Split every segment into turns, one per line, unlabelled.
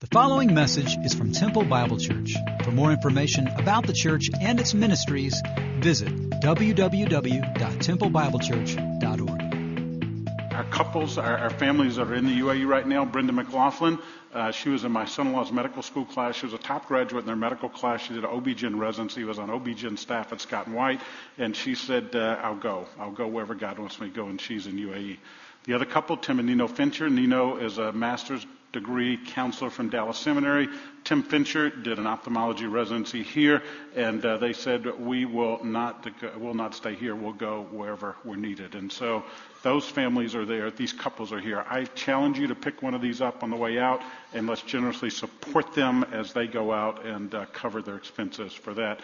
The following message is from Temple Bible Church. For more information about the church and its ministries, visit www.templebiblechurch.org.
Our couples, our, our families that are in the UAE right now, Brenda McLaughlin, uh, she was in my son-in-law's medical school class. She was a top graduate in their medical class. She did an OB-GYN residency, was on OB-GYN staff at Scott and White, and she said, uh, I'll go. I'll go wherever God wants me to go, and she's in UAE. The other couple, Tim and Nino Fincher. Nino is a master's degree counselor from Dallas Seminary. Tim Fincher did an ophthalmology residency here, and uh, they said we will not will not stay here. We'll go wherever we're needed. And so those families are there. These couples are here. I challenge you to pick one of these up on the way out, and let's generously support them as they go out and uh, cover their expenses for that.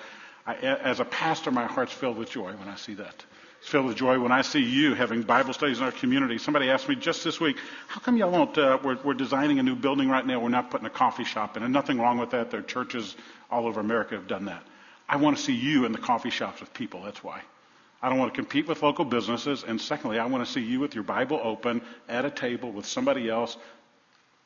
I, as a pastor, my heart's filled with joy when I see that filled with joy when I see you having Bible studies in our community. Somebody asked me just this week, how come y'all don't, uh, we're, we're designing a new building right now, we're not putting a coffee shop in, and nothing wrong with that. There are churches all over America have done that. I want to see you in the coffee shops with people, that's why. I don't want to compete with local businesses, and secondly, I want to see you with your Bible open at a table with somebody else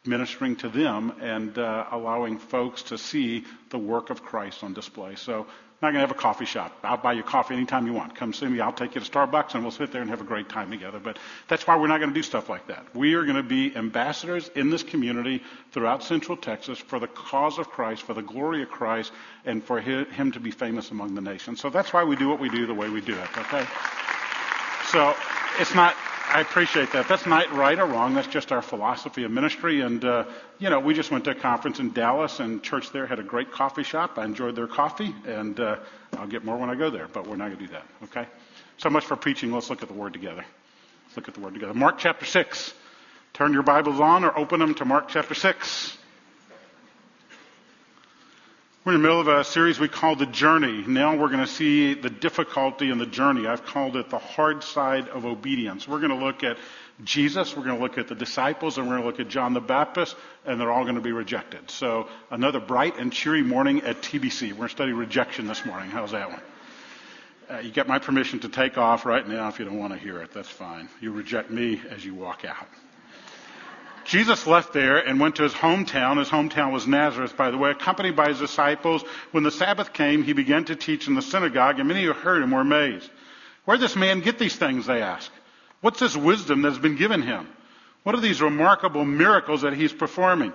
ministering to them and uh, allowing folks to see the work of Christ on display. So not going to have a coffee shop. I'll buy you coffee anytime you want. Come see me. I'll take you to Starbucks and we'll sit there and have a great time together. But that's why we're not going to do stuff like that. We are going to be ambassadors in this community throughout Central Texas for the cause of Christ, for the glory of Christ, and for Him to be famous among the nations. So that's why we do what we do the way we do it, okay? So it's not I appreciate that. That's not right or wrong. That's just our philosophy of ministry. And, uh, you know, we just went to a conference in Dallas, and church there had a great coffee shop. I enjoyed their coffee, and uh, I'll get more when I go there, but we're not going to do that, okay? So much for preaching. Let's look at the Word together. Let's look at the Word together. Mark chapter 6. Turn your Bibles on or open them to Mark chapter 6. We're in the middle of a series we call The Journey. Now we're going to see the difficulty in the journey. I've called it the hard side of obedience. We're going to look at Jesus, we're going to look at the disciples, and we're going to look at John the Baptist, and they're all going to be rejected. So another bright and cheery morning at TBC. We're going to study rejection this morning. How's that one? Uh, you get my permission to take off right now if you don't want to hear it. That's fine. You reject me as you walk out. Jesus left there and went to his hometown. His hometown was Nazareth, by the way, accompanied by his disciples. When the Sabbath came, he began to teach in the synagogue, and many who heard him were amazed. Where did this man get these things, they asked. What's this wisdom that's been given him? What are these remarkable miracles that he's performing?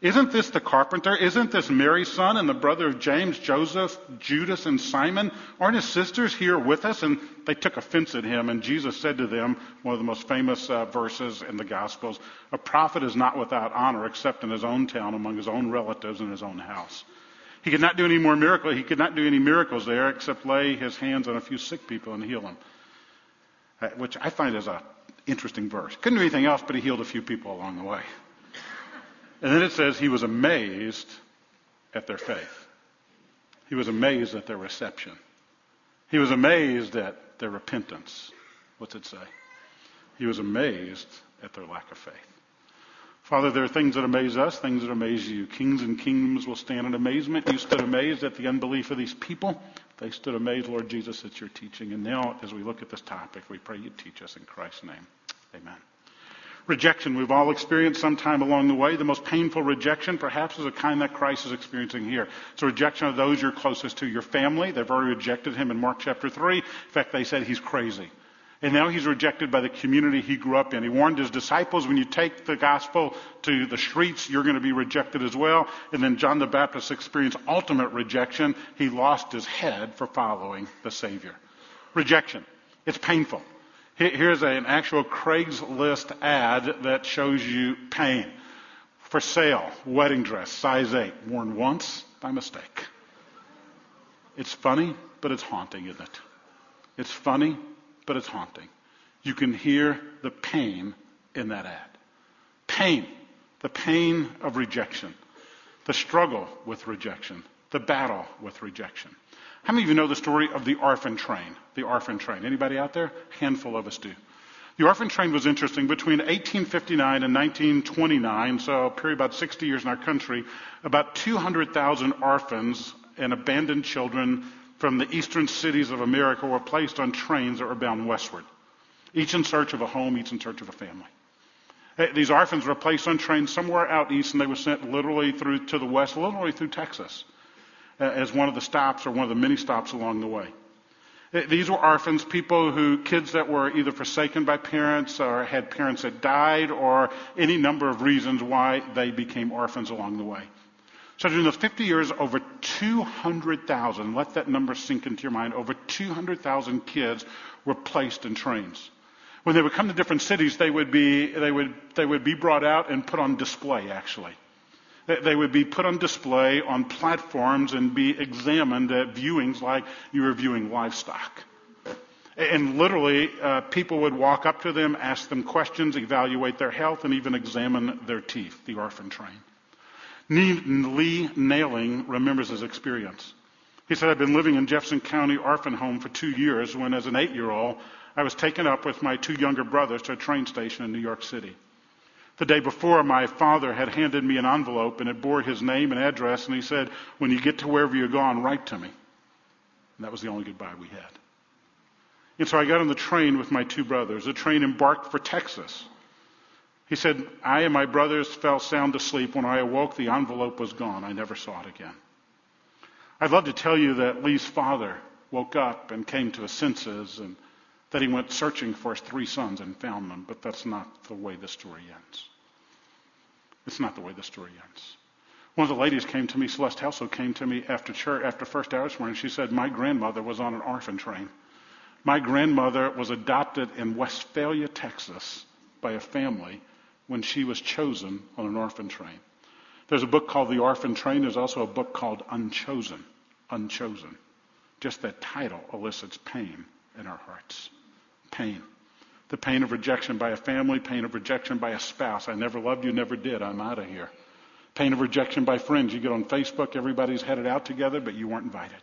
Isn't this the carpenter? Isn't this Mary's son and the brother of James, Joseph, Judas, and Simon? Aren't his sisters here with us? And they took offense at him. And Jesus said to them, one of the most famous uh, verses in the Gospels, a prophet is not without honor except in his own town, among his own relatives, in his own house. He could not do any more miracles. He could not do any miracles there except lay his hands on a few sick people and heal them, uh, which I find is an interesting verse. Couldn't do anything else, but he healed a few people along the way. And then it says he was amazed at their faith. He was amazed at their reception. He was amazed at their repentance. What's it say? He was amazed at their lack of faith. Father, there are things that amaze us, things that amaze you. Kings and kingdoms will stand in amazement. You stood amazed at the unbelief of these people. They stood amazed, Lord Jesus, at your teaching. And now, as we look at this topic, we pray you teach us in Christ's name. Amen. Rejection we've all experienced sometime along the way. The most painful rejection, perhaps, is the kind that Christ is experiencing here. It's a rejection of those you're closest to. Your family, they've already rejected him in Mark chapter 3. In fact, they said he's crazy. And now he's rejected by the community he grew up in. He warned his disciples, when you take the gospel to the streets, you're going to be rejected as well. And then John the Baptist experienced ultimate rejection. He lost his head for following the Savior. Rejection. It's painful. Here's an actual Craigslist ad that shows you pain. For sale, wedding dress, size 8, worn once by mistake. It's funny, but it's haunting, isn't it? It's funny, but it's haunting. You can hear the pain in that ad. Pain. The pain of rejection. The struggle with rejection. The battle with rejection. How many of you know the story of the orphan train? The orphan train. Anybody out there? A handful of us do. The orphan train was interesting. Between 1859 and 1929, so a period about 60 years in our country, about 200,000 orphans and abandoned children from the eastern cities of America were placed on trains that were bound westward, each in search of a home, each in search of a family. Eh, these orphans were placed on trains somewhere out east, and they were sent literally through to the west, literally through Texas, Uh, as one of the stops or one of the many stops along the way. Uh, these were orphans, people who, kids that were either forsaken by parents or had parents that died or any number of reasons why they became orphans along the way. So during the 50 years, over 200,000, let that number sink into your mind, over 200,000 kids were placed in trains. When they would come to different cities, they would be, they would, they would be brought out and put on display, actually. They would be put on display on platforms and be examined at viewings like you were viewing livestock. And literally, uh, people would walk up to them, ask them questions, evaluate their health, and even examine their teeth, the orphan train. Lee Nailing remembers his experience. He said, I've been living in Jefferson County Orphan Home for two years when, as an eight year old, I was taken up with my two younger brothers to a train station in New York City. The day before, my father had handed me an envelope and it bore his name and address, and he said, When you get to wherever you're going, write to me. And that was the only goodbye we had. And so I got on the train with my two brothers. The train embarked for Texas. He said, I and my brothers fell sound asleep. When I awoke, the envelope was gone. I never saw it again. I'd love to tell you that Lee's father woke up and came to his senses and that he went searching for his three sons and found them, but that's not the way the story ends. It's not the way the story ends. One of the ladies came to me, Celeste Helso came to me after church, after first hour this morning. She said, My grandmother was on an orphan train. My grandmother was adopted in Westphalia, Texas by a family when she was chosen on an orphan train. There's a book called The Orphan Train. There's also a book called Unchosen. Unchosen. Just that title elicits pain in our hearts pain. The pain of rejection by a family, pain of rejection by a spouse. I never loved you, never did. I'm out of here. Pain of rejection by friends. You get on Facebook, everybody's headed out together, but you weren't invited.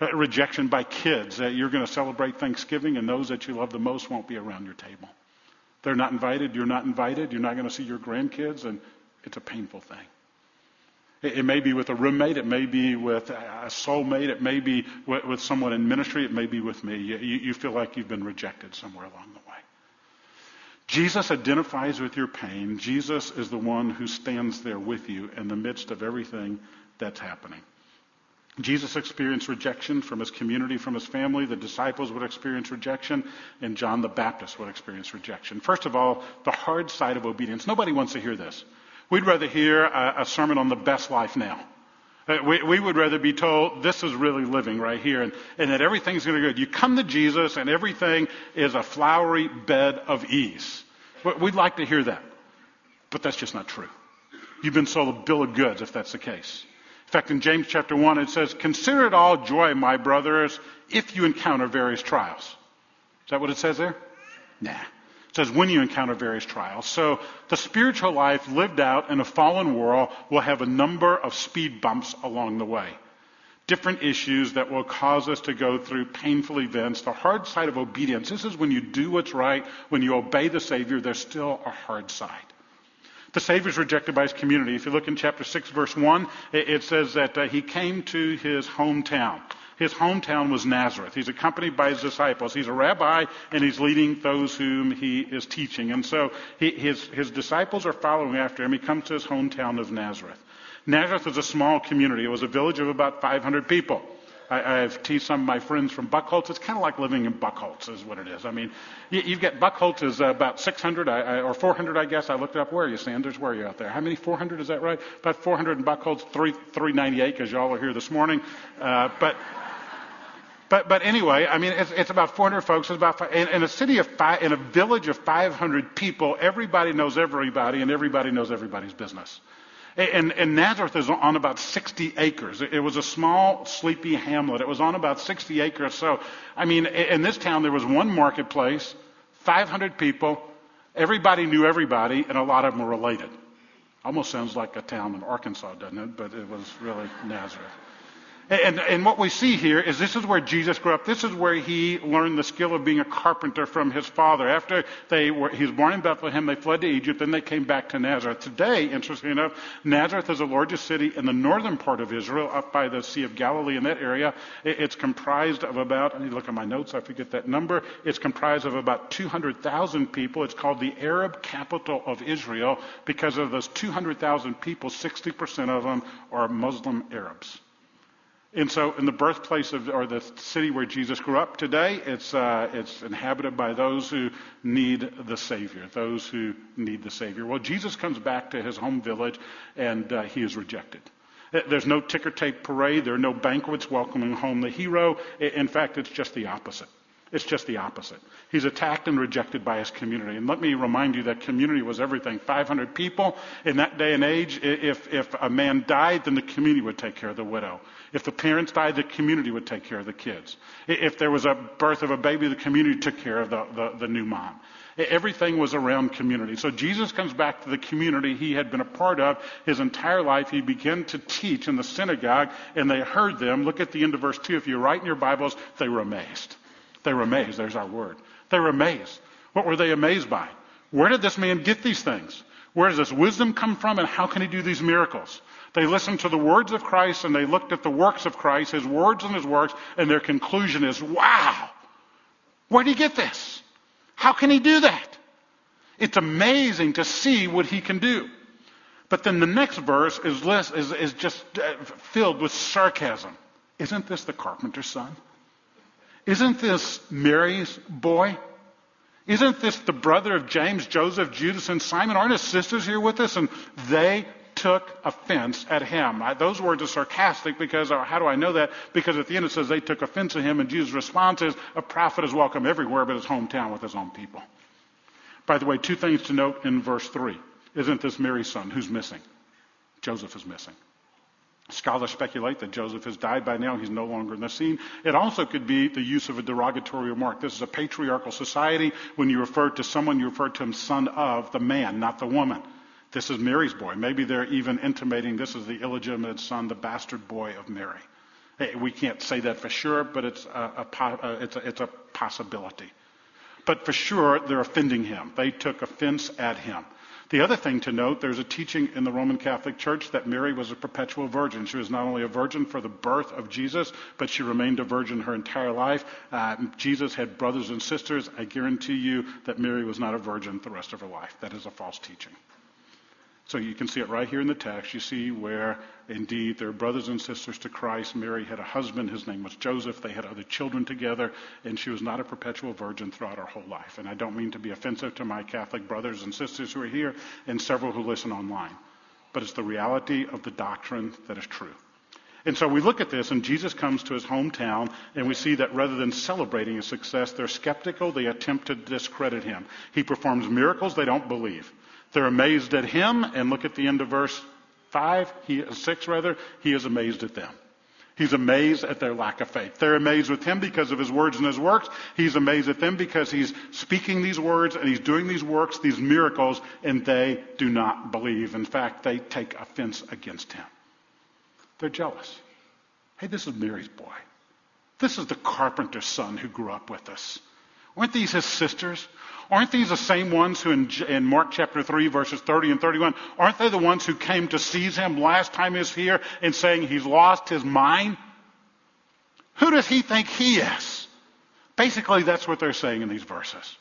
Uh, rejection by kids. Uh, you're going to celebrate Thanksgiving, and those that you love the most won't be around your table. They're not invited. You're not invited. You're not going to see your grandkids, and it's a painful thing. It may be with a roommate. It may be with a soulmate. It may be with someone in ministry. It may be with me. You feel like you've been rejected somewhere along the way. Jesus identifies with your pain. Jesus is the one who stands there with you in the midst of everything that's happening. Jesus experienced rejection from his community, from his family. The disciples would experience rejection, and John the Baptist would experience rejection. First of all, the hard side of obedience. Nobody wants to hear this. We'd rather hear a, a sermon on the best life now. Uh, we, we, would rather be told this is really living right here and, and that everything's going to go good. You come to Jesus and everything is a flowery bed of ease. We'd like to hear that. But that's just not true. You've been sold a bill of goods if that's the case. In fact, in James chapter 1, it says, Consider it all joy, my brothers, if you encounter various trials. Is that what it says there? Nah says when you encounter various trials. So the spiritual life lived out in a fallen world will have a number of speed bumps along the way. Different issues that will cause us to go through painful events. The hard side of obedience. This is when you do what's right, when you obey the Savior, there's still a hard side. The Savior is rejected by his community. If you look in chapter 6, verse 1, it says that uh, he came to his hometown. His hometown was Nazareth. He's accompanied by his disciples. He's a rabbi and he's leading those whom he is teaching. And so he, his, his disciples are following after him. He comes to his hometown of Nazareth. Nazareth was a small community. It was a village of about 500 people. I, have teased some of my friends from Buckholts. It's kind of like living in Buckholts, is what it is. I mean, you, you've got Buckholts is about 600 I, I, or 400, I guess. I looked up. Where are you, Sanders? Where are you out there? How many? 400? Is that right? About 400 in Buckholts. Three, 398 because y'all are here this morning. Uh, but but, but anyway, I mean, it's, it's about 400 folks. It's about five, in, in, a city of five, in a village of 500 people, everybody knows everybody, and everybody knows everybody's business. And, and Nazareth is on about 60 acres. It, was a small, sleepy hamlet. It was on about 60 acres. So, I mean, in this town, there was one marketplace, 500 people. Everybody knew everybody, and a lot of them were related. Almost sounds like a town in Arkansas, doesn't it? But it was really Nazareth. And, and what we see here is this is where Jesus grew up. This is where he learned the skill of being a carpenter from his father. After they were, he was born in Bethlehem, they fled to Egypt, then they came back to Nazareth. Today, interestingly enough, Nazareth is the largest city in the northern part of Israel, up by the Sea of Galilee in that area. It's comprised of about, I need to look at my notes, I forget that number. It's comprised of about 200,000 people. It's called the Arab capital of Israel because of those 200,000 people, 60% of them are Muslim Arabs. And so, in the birthplace of, or the city where Jesus grew up today, it's, uh, it's inhabited by those who need the Savior, those who need the Savior. Well, Jesus comes back to his home village and uh, he is rejected. Uh, there's no ticker tape parade. There are no banquets welcoming home the hero. In fact, it's just the opposite. It's just the opposite. He's attacked and rejected by his community. And let me remind you that community was everything. 500 people in that day and age, if, if a man died, then the community would take care of the widow. If the parents died, the community would take care of the kids. If there was a birth of a baby, the community took care of the, the, the new mom. Everything was around community. So Jesus comes back to the community he had been a part of his entire life. He began to teach in the synagogue, and they heard them. Look at the end of verse 2. If you write in your Bibles, they were amazed. They were amazed. There's our word. They were amazed. What were they amazed by? Where did this man get these things? Where does this wisdom come from, and how can he do these miracles? They listened to the words of Christ and they looked at the works of Christ, his words and his works, and their conclusion is, wow, where did he get this? How can he do that? It's amazing to see what he can do. But then the next verse is, less, is, is just uh, filled with sarcasm. Isn't this the carpenter's son? Isn't this Mary's boy? Isn't this the brother of James, Joseph, Judas, and Simon? Aren't his sisters here with us? And they took offense at him. Those words are sarcastic because, or how do I know that? Because at the end it says they took offense at him, and Jesus' response is, a prophet is welcome everywhere but his hometown with his own people. By the way, two things to note in verse 3. Isn't this Mary's son? Who's missing? Joseph is missing. Scholars speculate that Joseph has died by now. He's no longer in the scene. It also could be the use of a derogatory remark. This is a patriarchal society. When you refer to someone, you refer to him son of the man, not the woman. This is Mary's boy. Maybe they're even intimating this is the illegitimate son, the bastard boy of Mary. Hey, we can't say that for sure, but it's a, a, uh, it's, a, it's a possibility. But for sure, they're offending him. They took offense at him. The other thing to note, there's a teaching in the Roman Catholic Church that Mary was a perpetual virgin. She was not only a virgin for the birth of Jesus, but she remained a virgin her entire life. Uh, Jesus had brothers and sisters. I guarantee you that Mary was not a virgin the rest of her life. That is a false teaching. So you can see it right here in the text. You see where, indeed, they're brothers and sisters to Christ. Mary had a husband. His name was Joseph. They had other children together, and she was not a perpetual virgin throughout her whole life. And I don't mean to be offensive to my Catholic brothers and sisters who are here and several who listen online. But it's the reality of the doctrine that is true. And so we look at this, and Jesus comes to his hometown, and we see that rather than celebrating his success, they're skeptical. They attempt to discredit him. He performs miracles they don't believe. They're amazed at him, and look at the end of verse 5, he, 6 rather, he is amazed at them. He's amazed at their lack of faith. They're amazed with him because of his words and his works. He's amazed at them because he's speaking these words and he's doing these works, these miracles, and they do not believe. In fact, they take offense against him. They're jealous. Hey, this is Mary's boy. This is the carpenter's son who grew up with us. Weren't these his sisters? Aren't these the same ones who in, in, Mark chapter 3 verses 30 and 31, aren't they the ones who came to seize him last time he was here and saying he's lost his mind? Who does he think he is? Basically, that's what they're saying in these verses.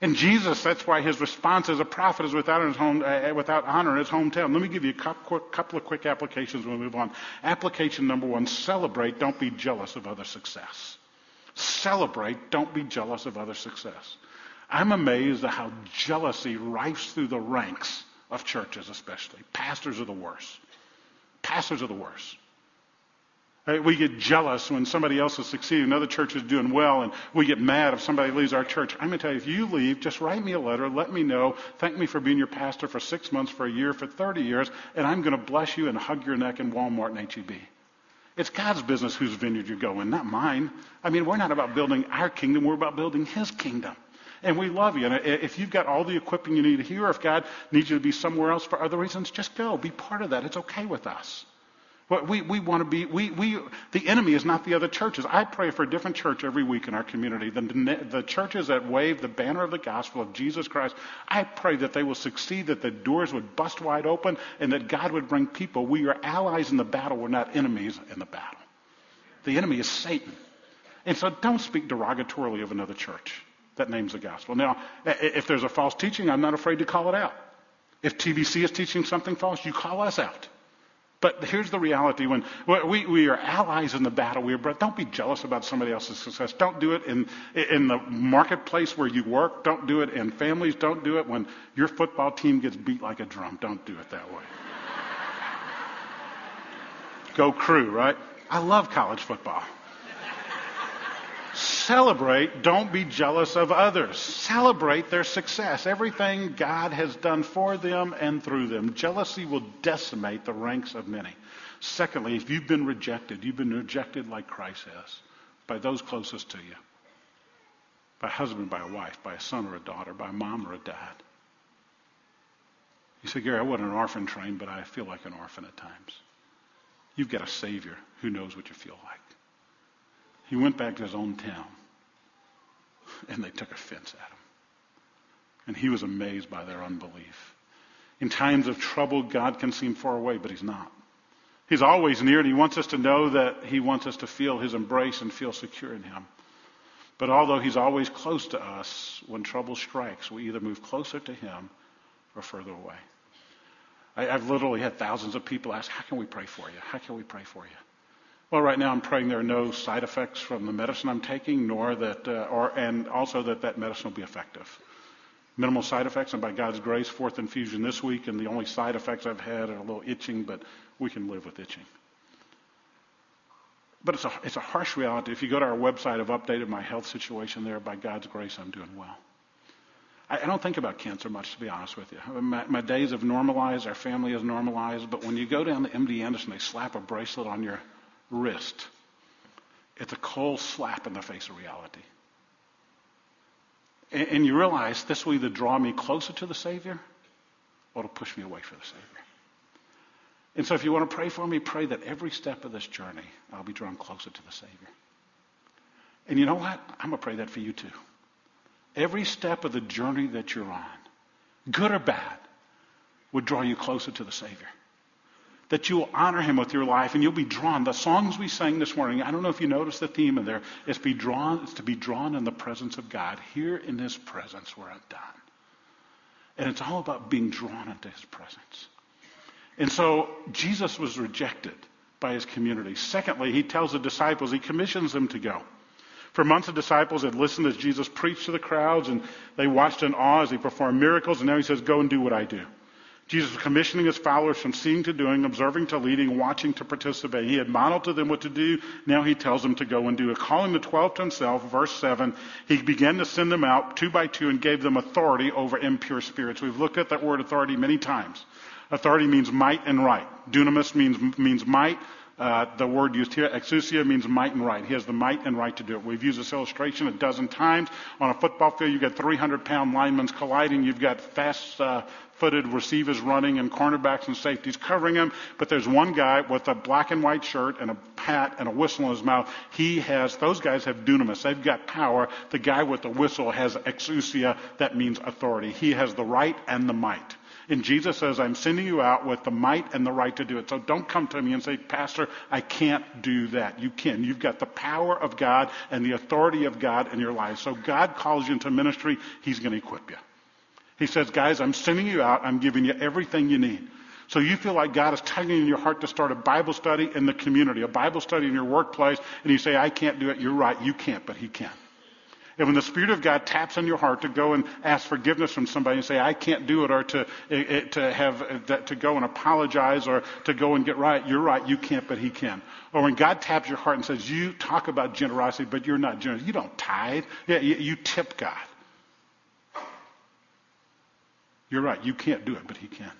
And Jesus, that's why his response as a prophet is without, his home, uh, without honor in his hometown. Let me give you a couple of quick applications when we move on. Application number one, celebrate, don't be jealous of other success. Celebrate, don't be jealous of other success. I'm amazed at how jealousy rifes through the ranks of churches, especially. Pastors are the worst. Pastors are the worst. We get jealous when somebody else is succeeding, another church is doing well, and we get mad if somebody leaves our church. I'm going to tell you, if you leave, just write me a letter, let me know, thank me for being your pastor for six months, for a year, for 30 years, and I'm going to bless you and hug your neck in Walmart and HEB. It's God's business whose vineyard you go in, not mine. I mean, we're not about building our kingdom, we're about building His kingdom. And we love you. And if you've got all the equipping you need here, if God needs you to be somewhere else for other reasons, just go. Be part of that. It's okay with us. We, we want to be, we, we, the enemy is not the other churches. I pray for a different church every week in our community. The, the churches that wave the banner of the gospel of Jesus Christ, I pray that they will succeed, that the doors would bust wide open, and that God would bring people. We are allies in the battle. We're not enemies in the battle. The enemy is Satan. And so don't speak derogatorily of another church that names the gospel. Now, if there's a false teaching, I'm not afraid to call it out. If TBC is teaching something false, you call us out. But here's the reality when we, we are allies in the battle, we are. Don't be jealous about somebody else's success. Don't do it in, in the marketplace where you work. Don't do it in families. Don't do it when your football team gets beat like a drum. Don't do it that way. Go crew, right? I love college football. Celebrate, don't be jealous of others. Celebrate their success, everything God has done for them and through them. Jealousy will decimate the ranks of many. Secondly, if you've been rejected, you've been rejected like Christ has by those closest to you by a husband, by a wife, by a son or a daughter, by a mom or a dad. You say, Gary, I wasn't an orphan trained, but I feel like an orphan at times. You've got a Savior who knows what you feel like. He went back to his own town, and they took offense at him. And he was amazed by their unbelief. In times of trouble, God can seem far away, but he's not. He's always near, and he wants us to know that he wants us to feel his embrace and feel secure in him. But although he's always close to us, when trouble strikes, we either move closer to him or further away. I, have literally had thousands of people ask, How can we pray for you? How can we pray for you? Well, right now I'm praying there are no side effects from the medicine I'm taking, nor that, uh, or, and also that that medicine will be effective. Minimal side effects, and by God's grace, fourth infusion this week, and the only side effects I've had are a little itching, but we can live with itching. But it's a, it's a harsh reality. If you go to our website, I've updated my health situation there. By God's grace, I'm doing well. I, I don't think about cancer much, to be honest with you. My, my days have normalized, our family has normalized, but when you go down to MD Anderson, they slap a bracelet on your wrist. It's a cold slap in the face of reality. And, and you realize this will either draw me closer to the Savior or it'll push me away from the Savior. And so if you want to pray for me, pray that every step of this journey I'll be drawn closer to the Savior. And you know what? I'm going to pray that for you too. Every step of the journey that you're on, good or bad, would draw you closer to the Savior that you will honor him with your life and you'll be drawn. The songs we sang this morning, I don't know if you noticed the theme in there, is be drawn, it's to be drawn in the presence of God, here in his presence where I'm done. And it's all about being drawn into his presence. And so Jesus was rejected by his community. Secondly, he tells the disciples, he commissions them to go. For months, the disciples had listened as Jesus preached to the crowds, and they watched in awe as he performed miracles, and now he says, Go and do what I do. Jesus was commissioning his followers from seeing to doing, observing to leading, watching to participate. He had modeled to them what to do. Now he tells them to go and do it. Calling the twelve to himself, verse 7, he began to send them out two by two and gave them authority over impure spirits. We've looked at that word authority many times. Authority means might and right. Dunamis means, means might. Uh, the word used here, exousia, means might and right. He has the might and right to do it. We've used this illustration a dozen times. On a football field, you've got 300 pound linemen colliding. You've got fast uh, footed receivers running and cornerbacks and safeties covering him. But there's one guy with a black and white shirt and a hat and a whistle in his mouth. He has, those guys have dunamis. They've got power. The guy with the whistle has exousia. That means authority. He has the right and the might. And Jesus says, I'm sending you out with the might and the right to do it. So don't come to me and say, Pastor, I can't do that. You can. You've got the power of God and the authority of God in your life. So God calls you into ministry. He's going to equip you. He says, guys, I'm sending you out. I'm giving you everything you need. So you feel like God is tugging in your heart to start a Bible study in the community, a Bible study in your workplace, and you say, I can't do it. You're right. You can't, but He can. And when the Spirit of God taps on your heart to go and ask forgiveness from somebody and say, I can't do it, or to, eh, eh, to have, to go and apologize, or to go and get right, you're right, you can't, but He can. Or when God taps your heart and says, you talk about generosity, but you're not generous. You don't tithe. Yeah, you, you tip God. You're right, you can't do it, but He can.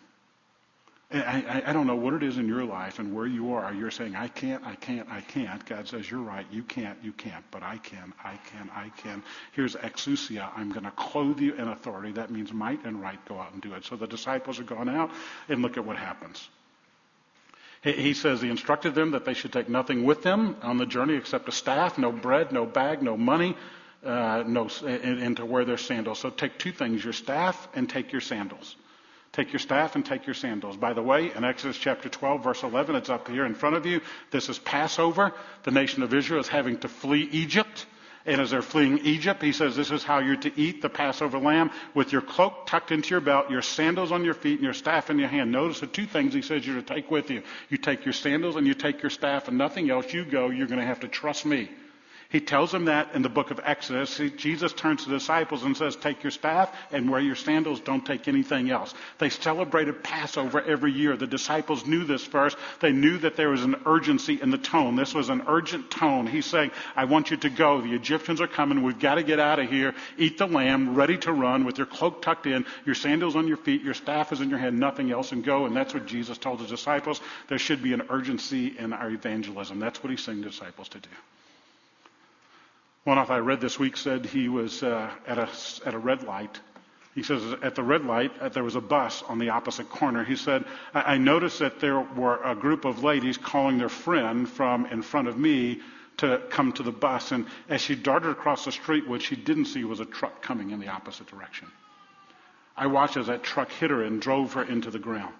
I, I, don't know what it is in your life and where you are. You're saying, I can't, I can't, I can't. God says, You're right. You can't, you can't. But I can, I can, I can. Here's exousia. I'm going to clothe you in authority. That means might and right. Go out and do it. So the disciples are gone out, and look at what happens. He says he instructed them that they should take nothing with them on the journey except a staff, no bread, no bag, no money, uh, no, and, and to wear their sandals. So take two things, your staff and take your sandals. Take your staff and take your sandals. By the way, in Exodus chapter 12, verse 11, it's up here in front of you. This is Passover. The nation of Israel is having to flee Egypt. And as they're fleeing Egypt, he says, This is how you're to eat the Passover lamb with your cloak tucked into your belt, your sandals on your feet, and your staff in your hand. Notice the two things he says you're to take with you. You take your sandals and you take your staff, and nothing else. You go, you're going to have to trust me. He tells them that in the book of Exodus. Jesus turns to the disciples and says, Take your staff and wear your sandals. Don't take anything else. They celebrated Passover every year. The disciples knew this verse. They knew that there was an urgency in the tone. This was an urgent tone. He's saying, I want you to go. The Egyptians are coming. We've got to get out of here. Eat the lamb, ready to run with your cloak tucked in, your sandals on your feet, your staff is in your hand, nothing else, and go. And that's what Jesus told his disciples. There should be an urgency in our evangelism. That's what he's saying to disciples to do. One off I read this week said he was uh, at, a, at a red light. He says at the red light, uh, there was a bus on the opposite corner. He said, I, I noticed that there were a group of ladies calling their friend from in front of me to come to the bus. And as she darted across the street, what she didn't see was a truck coming in the opposite direction. I watched as that truck hit her and drove her into the ground.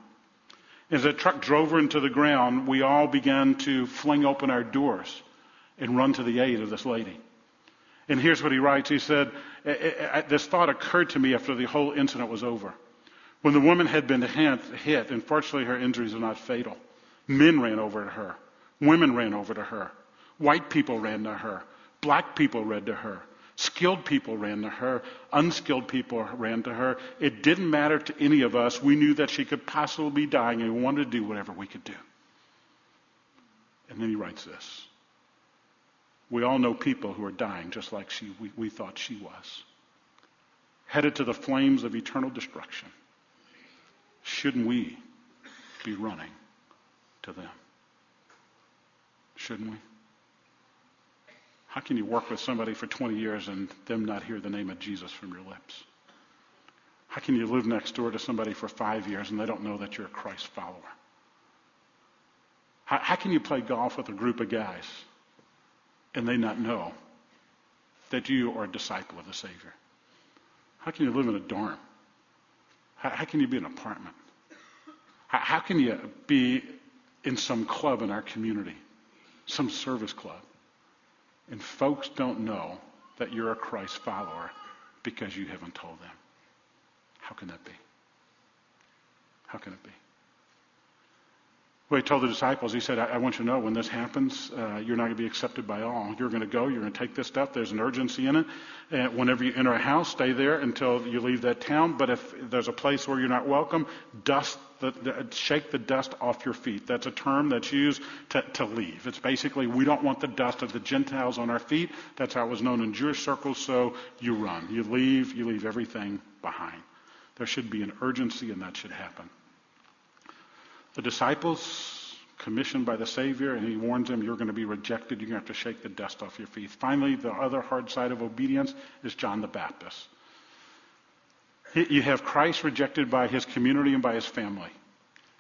As that truck drove her into the ground, we all began to fling open our doors and run to the aid of this lady. And here's what he writes. He said, This thought occurred to me after the whole incident was over. When the woman had been hit, and fortunately her injuries were not fatal, men ran over to her. Women ran over to her. White people ran to her. Black people ran to her. Skilled people ran to her. Unskilled people ran to her. It didn't matter to any of us. We knew that she could possibly be dying and we wanted to do whatever we could do. And then he writes this. We all know people who are dying just like she, we, we thought she was, headed to the flames of eternal destruction. Shouldn't we be running to them? Shouldn't we? How can you work with somebody for 20 years and them not hear the name of Jesus from your lips? How can you live next door to somebody for five years and they don't know that you're a Christ follower? How, how can you play golf with a group of guys and they not know that you are a disciple of the Savior? How can you live in a dorm? How, how can you be in an apartment? How, how can you be in some club in our community, some service club, and folks don't know that you're a Christ follower because you haven't told them? How can that be? How can it be? Well, he told the disciples, he said, I, I want you to know when this happens, uh, you're not going to be accepted by all. You're going to go, you're going to take this stuff. There's an urgency in it. And whenever you enter a house, stay there until you leave that town. But if there's a place where you're not welcome, dust the, the, shake the dust off your feet. That's a term that's used to, to leave. It's basically, we don't want the dust of the Gentiles on our feet. That's how it was known in Jewish circles. So you run. You leave, you leave everything behind. There should be an urgency, and that should happen. The disciples, commissioned by the Savior, and he warns them, you're going to be rejected. You're going to have to shake the dust off your feet. Finally, the other hard side of obedience is John the Baptist. You have Christ rejected by his community and by his family.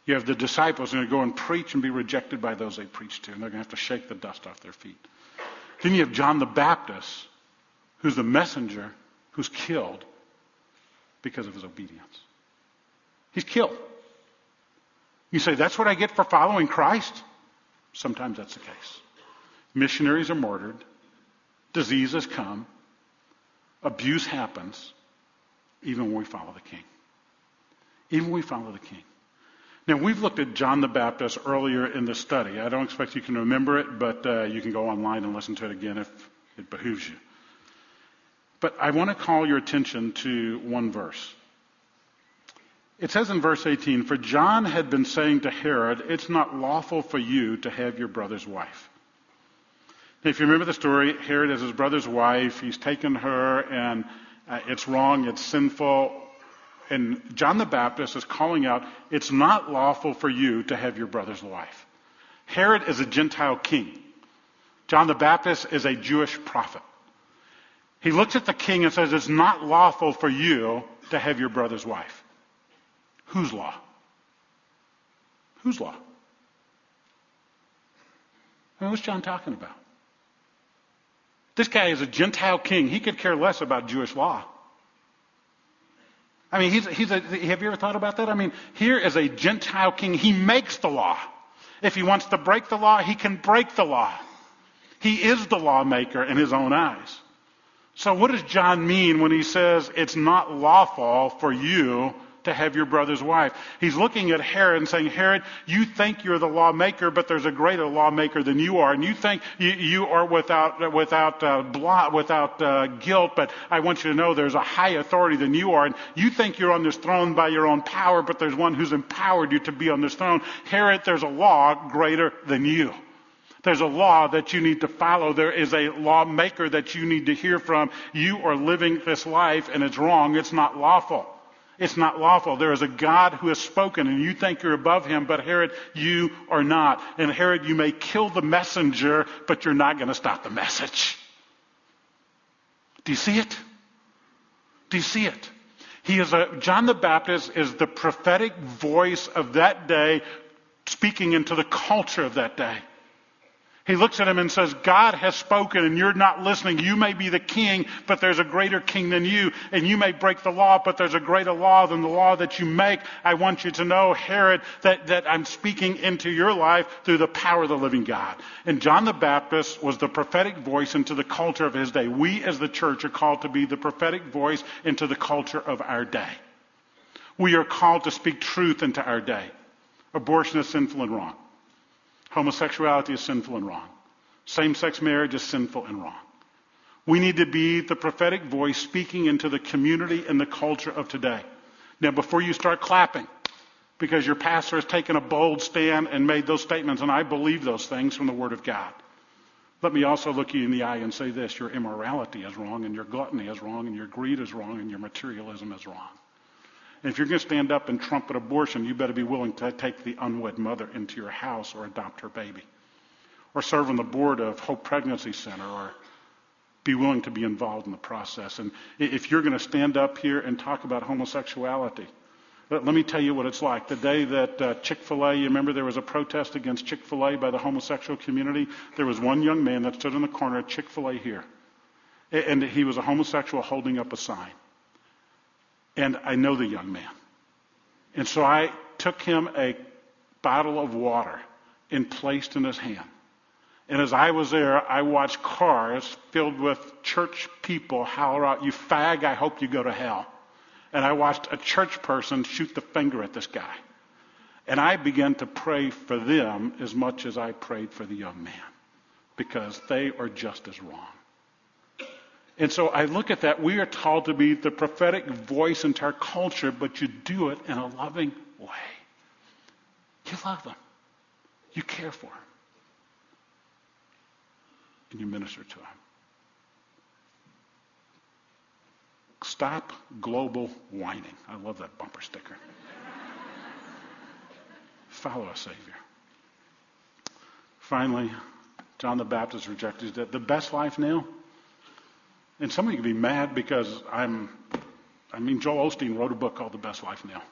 You have the disciples going to go and preach and be rejected by those they preach to, and they're going to have to shake the dust off their feet. Then you have John the Baptist, who's the messenger, who's killed because of his obedience. He's killed. You say, that's what I get for following Christ? Sometimes that's the case. Missionaries are martyred. Diseases come. Abuse happens. Even when we follow the King. Even when we follow the King. Now, we've looked at John the Baptist earlier in the study. I don't expect you can remember it, but uh, you can go online and listen to it again if it behooves you. But I want to call your attention to one verse. It says in verse 18, For John had been saying to Herod, It's not lawful for you to have your brother's wife. Now, If you remember the story, Herod has his brother's wife. He's taken her, and uh, it's wrong, it's sinful. And John the Baptist is calling out, It's not lawful for you to have your brother's wife. Herod is a Gentile king. John the Baptist is a Jewish prophet. He looks at the king and says, It's not lawful for you to have your brother's wife. Whose law? Whose law? I mean, what's John talking about? This guy is a Gentile king. He could care less about Jewish law. I mean, he's, he's a, have you ever thought about that? I mean, here is a Gentile king. He makes the law. If he wants to break the law, he can break the law. He is the lawmaker in his own eyes. So what does John mean when he says it's not lawful for you to have your brother's wife. He's looking at Herod and saying, Herod, you think you're the lawmaker, but there's a greater lawmaker than you are, and you think you, you are without without uh, blot, without uh, guilt. But I want you to know there's a high authority than you are, and you think you're on this throne by your own power, but there's one who's empowered you to be on this throne. Herod, there's a law greater than you. There's a law that you need to follow. There is a lawmaker that you need to hear from. You are living this life and it's wrong. It's not lawful. It's not lawful. There is a God who has spoken and you think you're above him, but Herod, you are not. And Herod, you may kill the messenger, but you're not going to stop the message. Do you see it? Do you see it? He is a, John the Baptist is the prophetic voice of that day speaking into the culture of that day. He looks at him and says, God has spoken and you're not listening. You may be the king, but there's a greater king than you. And you may break the law, but there's a greater law than the law that you make. I want you to know, Herod, that, that I'm speaking into your life through the power of the living God. And John the Baptist was the prophetic voice into the culture of his day. We as the church are called to be the prophetic voice into the culture of our day. We are called to speak truth into our day. Abortion is sinful and wrong. Homosexuality is sinful and wrong. Same sex marriage is sinful and wrong. We need to be the prophetic voice speaking into the community and the culture of today. Now, before you start clapping, because your pastor has taken a bold stand and made those statements, and I believe those things from the Word of God. Let me also look you in the eye and say this your immorality is wrong, and your gluttony is wrong, and your greed is wrong, and your materialism is wrong. And if you're going to stand up and trumpet abortion, you better be willing to take the unwed mother into your house or adopt her baby. Or serve on the board of Hope Pregnancy Center or be willing to be involved in the process. And if you're going to stand up here and talk about homosexuality, let, me tell you what it's like. The day that uh, Chick fil A, you remember there was a protest against Chick fil A by the homosexual community? There was one young man that stood in the corner at Chick fil A here. And he was a homosexual holding up a sign. And I know the young man. And so I took him a bottle of water and placed in his hand. And as I was there, I watched cars filled with church people holler out, You fag, I hope you go to hell. And I watched a church person shoot the finger at this guy. And I began to pray for them as much as I prayed for the young man because they are just as wrong. And so I look at that. We are called to be the prophetic voice into our culture, but you do it in a loving way. You love them. You care for them. And you minister to them. Stop global whining. I love that bumper sticker. Follow a Savior. Finally, John the Baptist rejected that. The best life now and some of you can be mad because I'm, I mean, Joel Osteen wrote a book called The Best Life Now.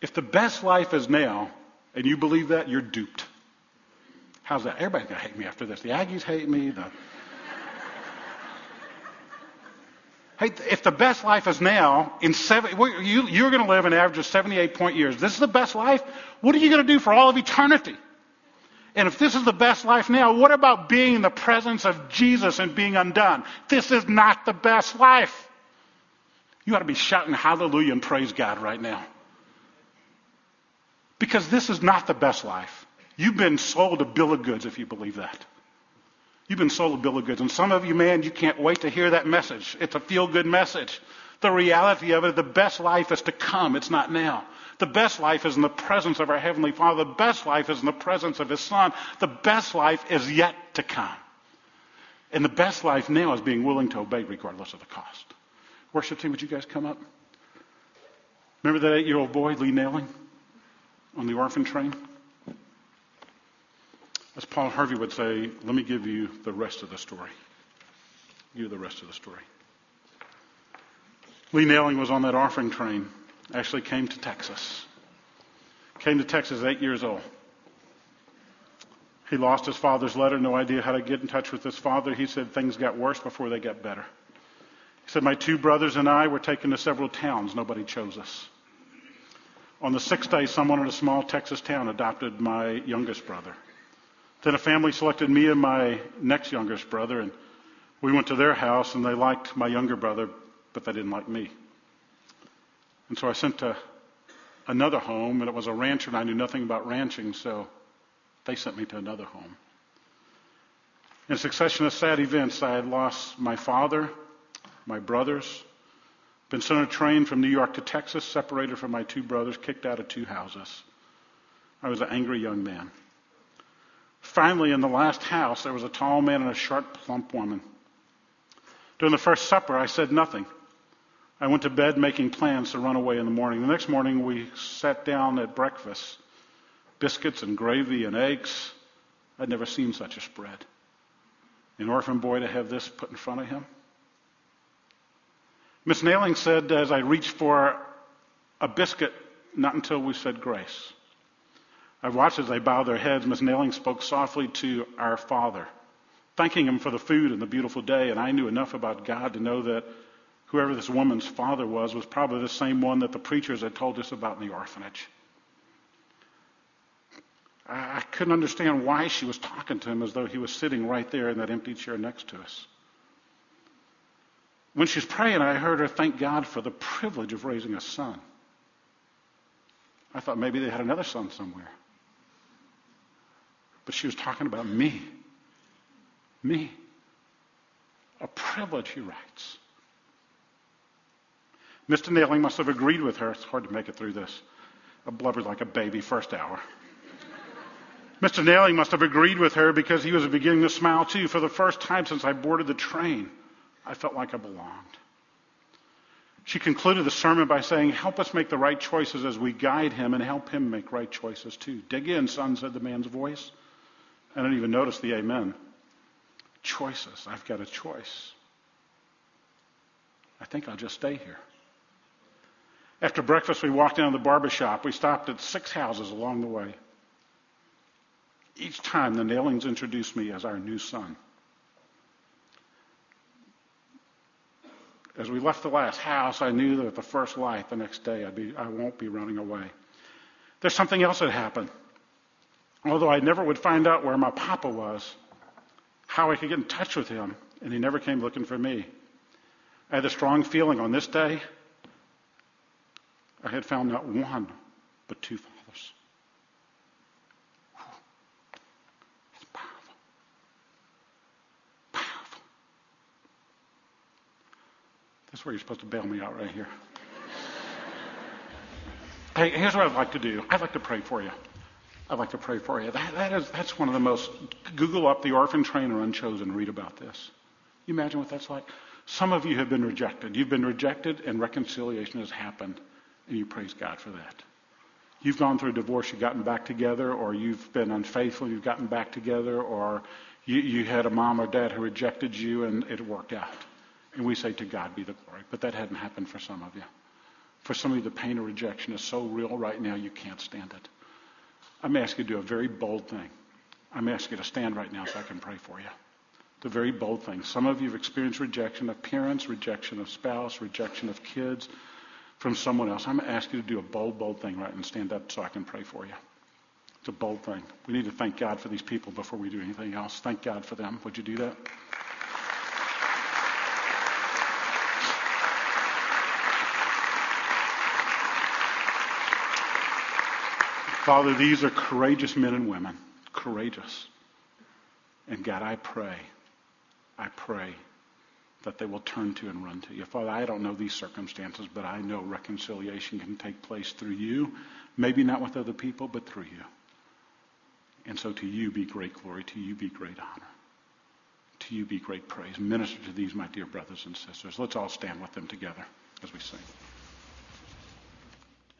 If the best life is now, and you believe that, you're duped. How's that? Everybody's going to hate me after this. The Aggies hate me. The... hey, if the best life is now, in seven, you, you're going to live an average of 78 point years. This is the best life. What are you going to do for all of eternity? And if this is the best life now, what about being in the presence of Jesus and being undone? This is not the best life. You ought to be shouting hallelujah and praise God right now. Because this is not the best life. You've been sold a bill of goods if you believe that. You've been sold a bill of goods. And some of you, man, you can't wait to hear that message. It's a feel good message. The reality of it, the best life is to come. It's not now. The best life is in the presence of our Heavenly Father. The best life is in the presence of His Son. The best life is yet to come. And the best life now is being willing to obey regardless of the cost. Worship team, would you guys come up? Remember that eight year old boy, Lee Nailing, on the orphan train? As Paul Harvey would say, let me give you the rest of the story. You the rest of the story. Lee Nailing was on that orphan train actually came to Texas. Came to Texas eight years old. He lost his father's letter, no idea how to get in touch with his father. He said things got worse before they got better. He said, My two brothers and I were taken to several towns. Nobody chose us. On the sixth day, someone in a small Texas town adopted my youngest brother. Then a family selected me and my next youngest brother, and we went to their house, and they liked my younger brother, but they didn't like me. And so I sent to another home, and it was a rancher, and I knew nothing about ranching, so they sent me to another home. In a succession of sad events, I had lost my father, my brothers, been sent on a train from New York to Texas, separated from my two brothers, kicked out of two houses. I was an angry young man. Finally, in the last house, there was a tall man and a short, plump woman. During the first supper, I said nothing. I went to bed making plans to run away in the morning. The next morning, we sat down at breakfast biscuits and gravy and eggs. I'd never seen such a spread. An orphan boy to have this put in front of him. Miss Nailling said, as I reached for a biscuit, not until we said grace. I watched as they bowed their heads. Miss Nailling spoke softly to our Father, thanking him for the food and the beautiful day. And I knew enough about God to know that whoever this woman's father was was probably the same one that the preachers had told us about in the orphanage. I couldn't understand why she was talking to him as though he was sitting right there in that empty chair next to us. When she was praying, I heard her thank God for the privilege of raising a son. I thought maybe they had another son somewhere. But she was talking about me. Me. A privilege, he writes. Mr. Nailling must have agreed with her. It's hard to make it through this. I blubbered like a baby first hour. Mr. Nailling must have agreed with her because he was beginning to smile too. For the first time since I boarded the train, I felt like I belonged. She concluded the sermon by saying, Help us make the right choices as we guide him and help him make right choices too. Dig in, son, said the man's voice. I didn't even notice the amen. Choices. I've got a choice. I think I'll just stay here. After breakfast, we walked down to the barber shop. We stopped at six houses along the way. Each time, the Naillings introduced me as our new son. As we left the last house, I knew that at the first light the next day, I'd be, I won't be running away. There's something else that happened. Although I never would find out where my papa was, how I could get in touch with him, and he never came looking for me. I had a strong feeling on this day I had found not one, but two fathers. It's powerful. Powerful. That's where you're supposed to bail me out right here. hey, here's what I'd like to do. I'd like to pray for you. I'd like to pray for you. That, that is, that's one of the most. Google up the orphan train or unchosen. Read about this. You imagine what that's like? Some of you have been rejected. You've been rejected, and reconciliation has happened, and you praise God for that. You've gone through a divorce, you've gotten back together, or you've been unfaithful, you've gotten back together, or you, you had a mom or dad who rejected you, and it worked out. And we say, To God be the glory. But that hadn't happened for some of you. For some of you, the pain of rejection is so real right now, you can't stand it. I'm asking you to do a very bold thing. I'm asking you to stand right now so I can pray for you. The very bold thing. Some of you have experienced rejection of parents, rejection of spouse, rejection of kids from someone else. I'm going to ask you to do a bold, bold thing right and stand up so I can pray for you. It's a bold thing. We need to thank God for these people before we do anything else. Thank God for them. Would you do that? Father, these are courageous men and women. Courageous. And God, I pray, I pray that they will turn to and run to you. Father, I don't know these circumstances, but I know reconciliation can take place through you. Maybe not with other people, but through you. And so to you be great glory. To you be great honor. To you be great praise. Minister to these, my dear brothers and sisters. Let's all stand with them together as we sing.